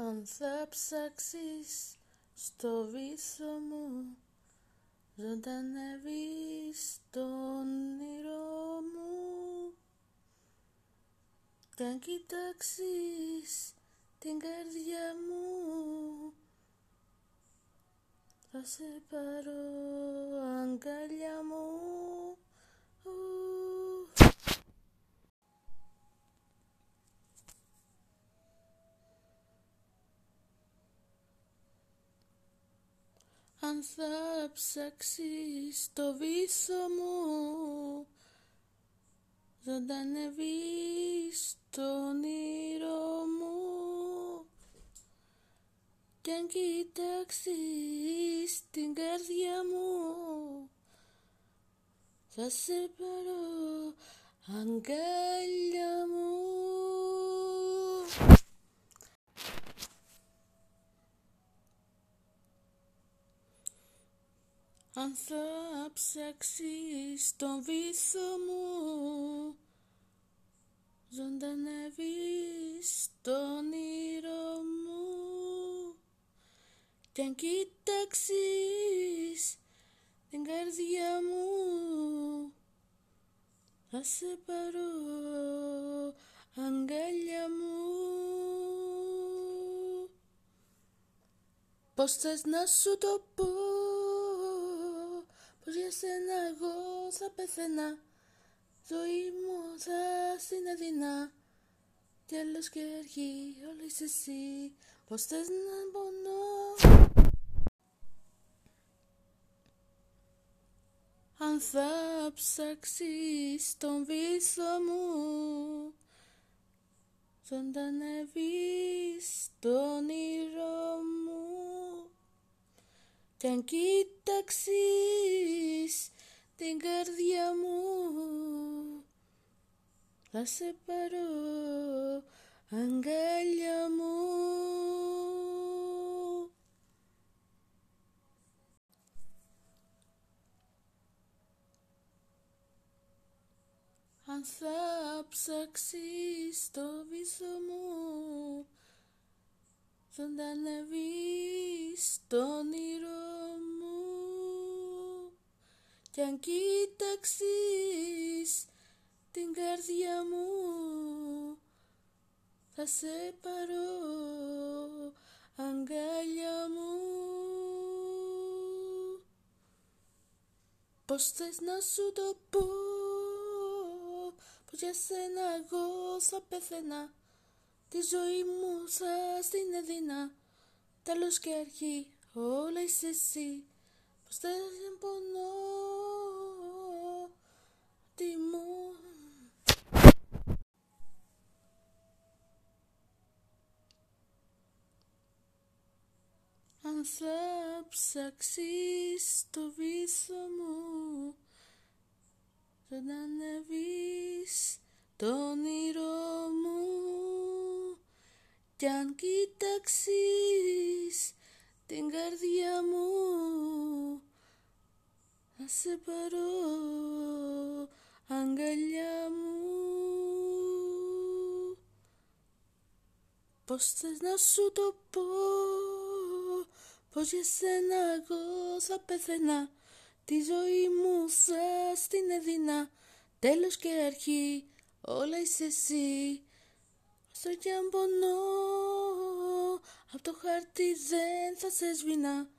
Αν θα ψάξεις στο βήθο μου Ζωντανεύεις το όνειρό μου. Κι αν κοιτάξεις την καρδιά μου Θα σε πάρω αγκαλιά μου Αν θα ψάξεις το βήθο μου Ζωντανεύεις το όνειρό μου. Κι αν κοιτάξεις την καρδιά μου Θα σε πάρω αγκαλιά μου Αν θα ψάξεις τον βήθο μου Ζωντανεύεις το όνειρο μου. Κι αν κοιτάξεις την καρδιά μου Θα σε πάρω αγκαλιά μου. Πώς θες να σου το πω πως; Για σένα εγώ θα πεθαίνα. Ζωή μου θα συνεδεινά Τέλος και αρχή όλα είσαι εσύ. Πως θες να πονώ; Αν θα ψάξεις τον βήθο μου Ζωντανεύεις το όνειρό μου. Κι αν κοιτάξεις την καρδιά μου. Θα σε πάρω αγκαλιά μου. Αν θα ψάξεις το βήθο μου Ζωντανεύεις το όνειρό μου Κι αν κοιτάξεις την καρδιά μου Θα σε πάρω αγκαλιά μου. Πώς θες να σου το πω Πως για σένα εγώ θα πεθαίνα Τη ζωή μου θα στην έδινα. Τέλος και αρχή όλα είσαι εσύ. Πως θες να πονώ Τι μου. Αν θα ψάξεις το βήθο μου Ζωντανεύεις το όνειρό μου. Κι αν κοιτάξεις την καρδιά μου Θα σε πάρω αγκαλιά μου. Πώς θες να σου το πω; Πως για σένα εγώ θα πεθαίνα; Τη ζωή μου θα στην έδινα. Τέλος και αρχή όλα είσαι εσύ. Όσο κι αν πονώ Απ' το χαρτί δεν θα σε σβηνά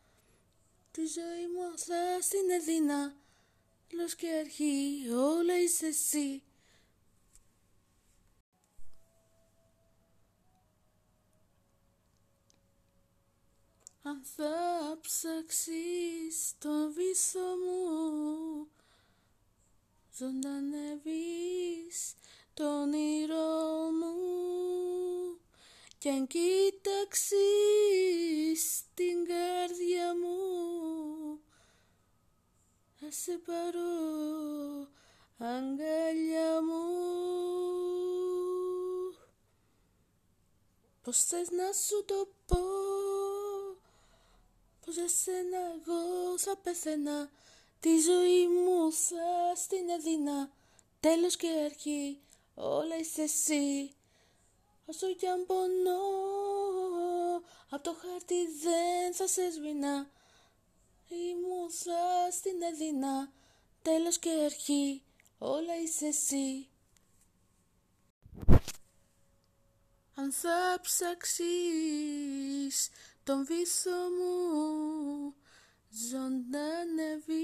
Τη ζωή μου θα στην έδινα Τέλος και αρχή όλα είσαι εσύ Αν θα ψάξεις το βήθο μου Ζωντανεύεις το όνειρό μου Κι αν κοιτάξεις την καρδιά μου Θα σε πάρω αγκαλιά μου Πώς θες να σου το πω πως για σένα εγώ θα πεθαίνα Τη ζωή μου θα στην έδινα Τέλος και αρχή όλα είσαι εσύ Όσο κι αν πονώ Απ' το χάρτη δεν θα σε σβηνά Η μούσα στην Εδίνα. Τέλος και αρχή όλα είσαι εσύ. Αν θα ψάξεις τον βύθο μου Ζωντανεύεις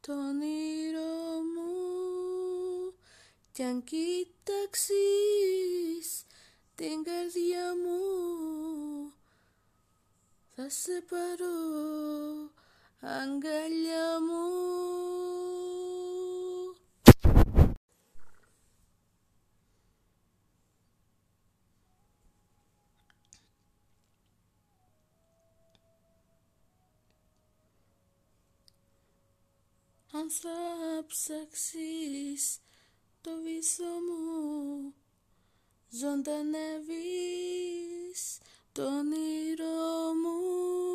το όνειρο μου. Κι αν κοίταξεις την καρδιά μου θα σε πάρω αγκαλιά μου. Αν θα ψάξεις το βυθό μου ζωντανεύεις το όνειρό μου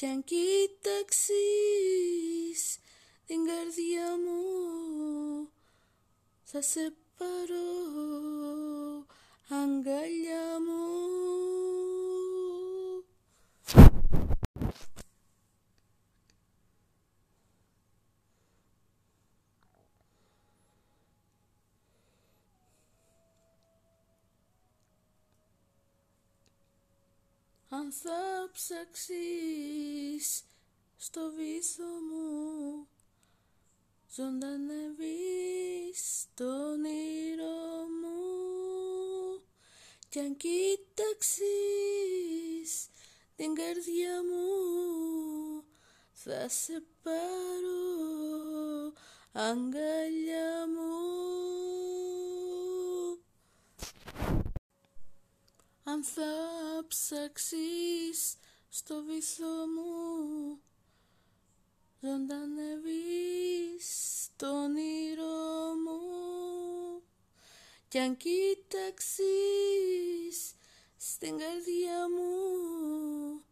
κι αν κοίταξεις την καρδιά μου θα σε πάρω αγκαλιά μου Αν θα ψάξεις στο βυθό μου. Ζωντανεύεις το όνειρό μου. Κι αν κοίταξεις την καρδιά μου Θα σε πάρω αγκαλιά μου Αν θα ψάξεις στο βυθό μου Ζωντανεύεις το όνειρό μου. Κι αν κοίταξεις στην καρδιά μου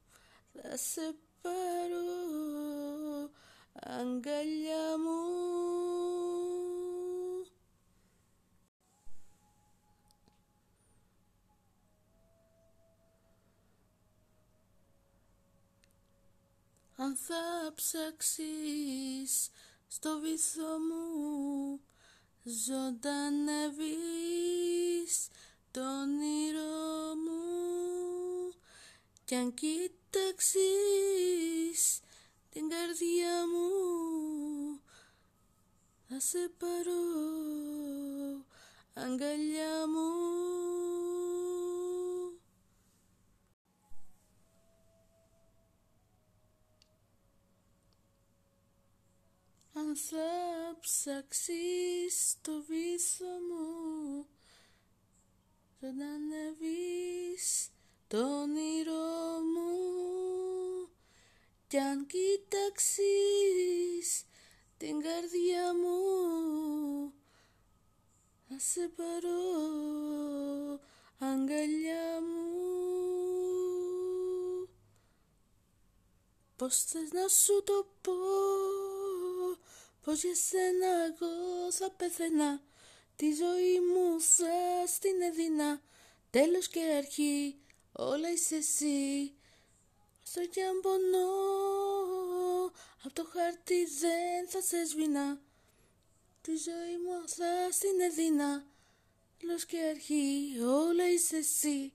Θα σε πάρω αγκαλιά μου Αν θα ψάξεις στο βυθό μου Ζωντανεύεις το όνειρό μου. Κι αν κοίταξεις την καρδιά μου Θα σε πάρω αγκαλιά μου Αν θα ψάξεις το βυθό μου. Ζωντανεύεις το όνειρό μου. Κι αν κοιτάξεις την καρδιά μου Θα σε πάρω αγκαλιά μου. Πώς θες να σου το πω; Πως για σένα εγώ θα πεθαίνα Τη ζωή μου θα στην έδινα. Τέλος και αρχή όλα είσαι εσύ. Στο κι αν πονώ Απ' το χάρτη δεν θα σε σβηνά Τη ζωή μου θα στην έδινα. Τέλος και αρχή όλα είσαι εσύ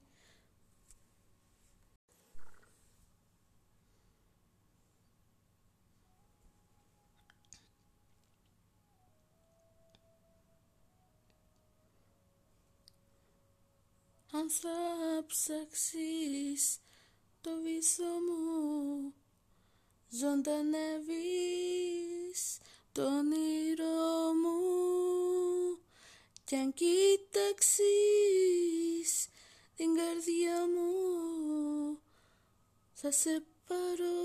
Αν θα ψάξεις το βυθό μου Ζωντανεύεις το όνειρό μου. Κι αν κοίταξεις την καρδιά μου Θα σε πάρω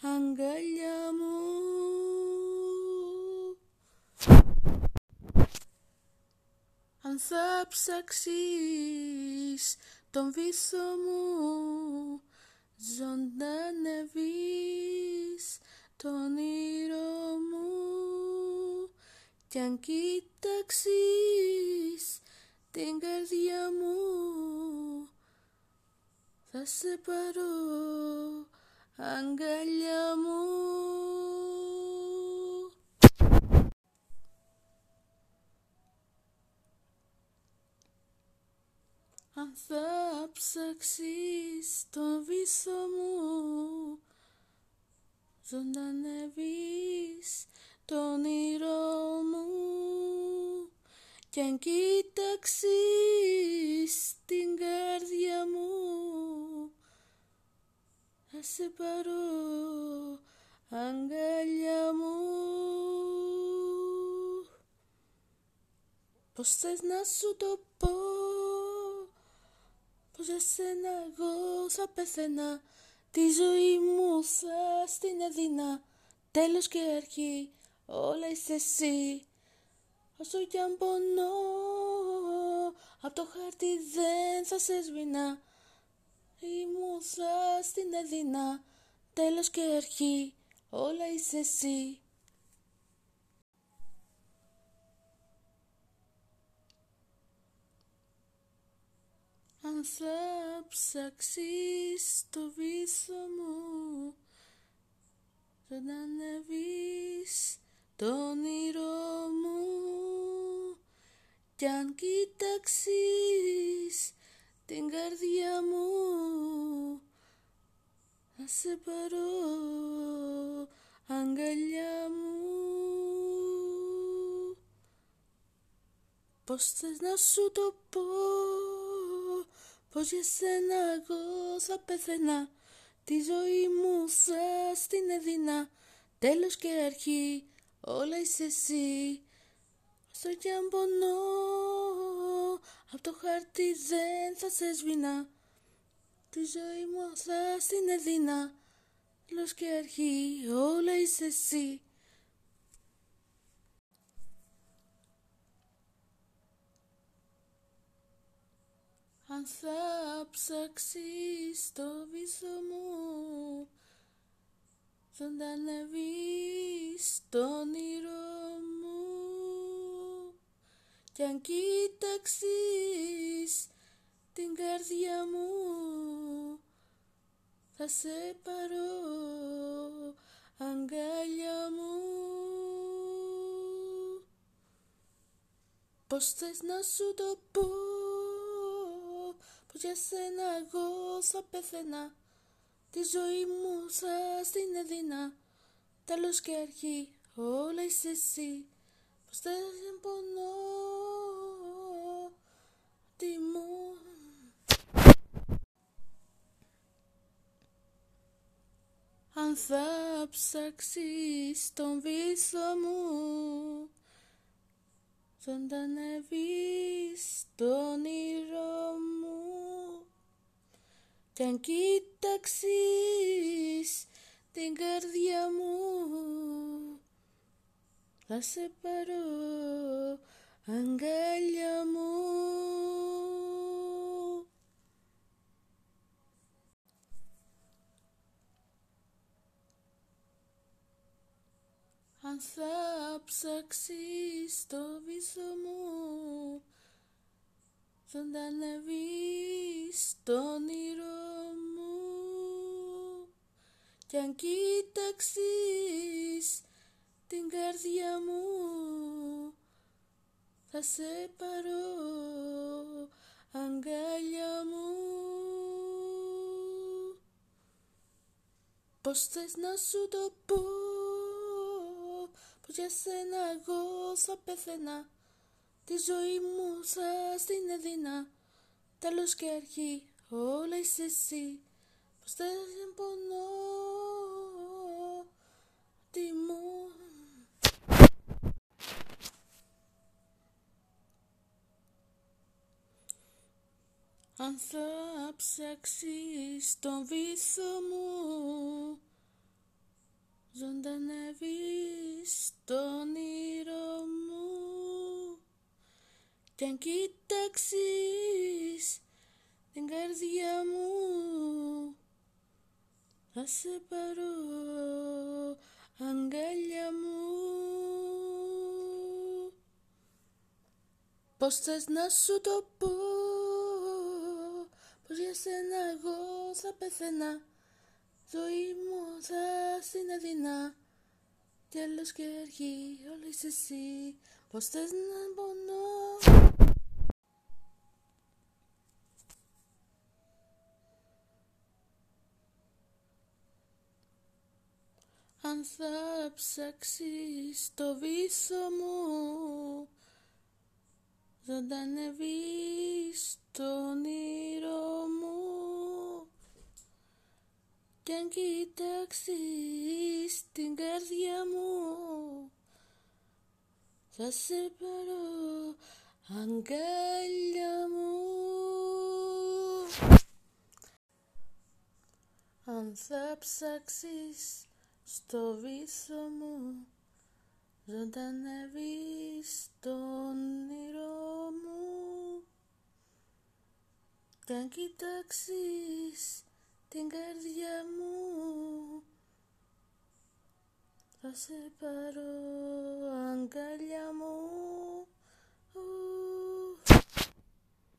αγκαλιά μου Αν θα ψάξεις. Τον βυθό μου Ζωντανεύεις. Το όνειρό μου Κι αν κοίταξεις την καρδιά μου θα σε πάρω αγκαλιά μου Αν θα ψάξεις το βύθο μου. Ζωντανεύεις το όνειρό μου. Κι αν κοίταξεις την καρδιά μου Θα σε πάρω αγκαλιά μου. Πώς θες να σου το πω Πως; Για σένα εγώ θα πεθαίνα. Τη ζωή μου θα στην έδινα Τέλος και αρχή όλα είσαι εσύ. Όσο κι αν πονώ Απ' το χάρτη δεν θα σε σβηνά Η μου θα στην έδινα Τέλος και αρχή όλα είσαι εσύ Αν θα ψάξεις το βύθο μου. Ζωντανεύεις το όνειρό μου. Κι αν κοιτάξεις την καρδιά μου Θα σε πάρω αγκαλιά μου. Πώς θες να σου το πω; Πως για σένα εγώ θα πεθαίνα Τη ζωή μου θα στην έδινα. Τέλος και αρχή όλα είσαι εσύ. Όσο κι αν πονώ Απ' το χάρτη δεν θα σε σβηνά Τη ζωή μου θα στην έδινα. Τέλος και αρχή όλα είσαι εσύ Αν θα ψάξεις το βυθό μου Ζωντανεύεις το όνειρό μου. Κι αν κοίταξεις την καρδιά μου Θα σε πάρω αγκαλιά μου. Πώς θες να σου το πω; Για σένα εγώ θα πεθαίνα Τη ζωή μου θα στην έδινα. Τέλος και αρχή όλα είσαι εσύ. Πως δεν πονώ Τι μου. Αν θα ψάξεις τον βύθο μου Ζωντανεύεις το όνειρό μου κι αν κοίταξεις την καρδιά μου θα σε πάρω αγκαλιά μου. Αν θα ψάξεις το βυθό μου Ζωντανεύεις το όνειρό μου Κι αν κοίταξεις την καρδιά μου Θα σε πάρω αγκαλιά μου. Πώς θες να σου το πω Πως για σένα εγώ θα πεθαίνα Τη ζωή μου θα στην έδινα. Τέλος και αρχή όλα είσαι εσύ. Πως δεν πονώ Τι μου Αν θα ψάξεις τον βύθο μου Ζωντανεύεις το όνειρο μου. Κι αν κοιτάξεις την καρδιά μου θα σε πάρω αγκαλιά μου. Πώς θες να σου το πω; Πως για σένα εγώ θα πεθαίνα; Ζωή μου θα συνεδεινά Τέλος και αρχή όλη είσαι εσύ. Πως θες να πονώ; Αν θα ψάξεις το βύθο μου Ζωντανεύεις το όνειρό μου. Κι αν κοιτάξεις την καρδιά μου Θα σε πάρω αγκάλια μου. Αν θα ψάξεις στο βύθο μου ζωντανεύεις το όνειρό μου. Κι αν κοιτάξεις την καρδιά μου θα σε πάρω αγκαλιά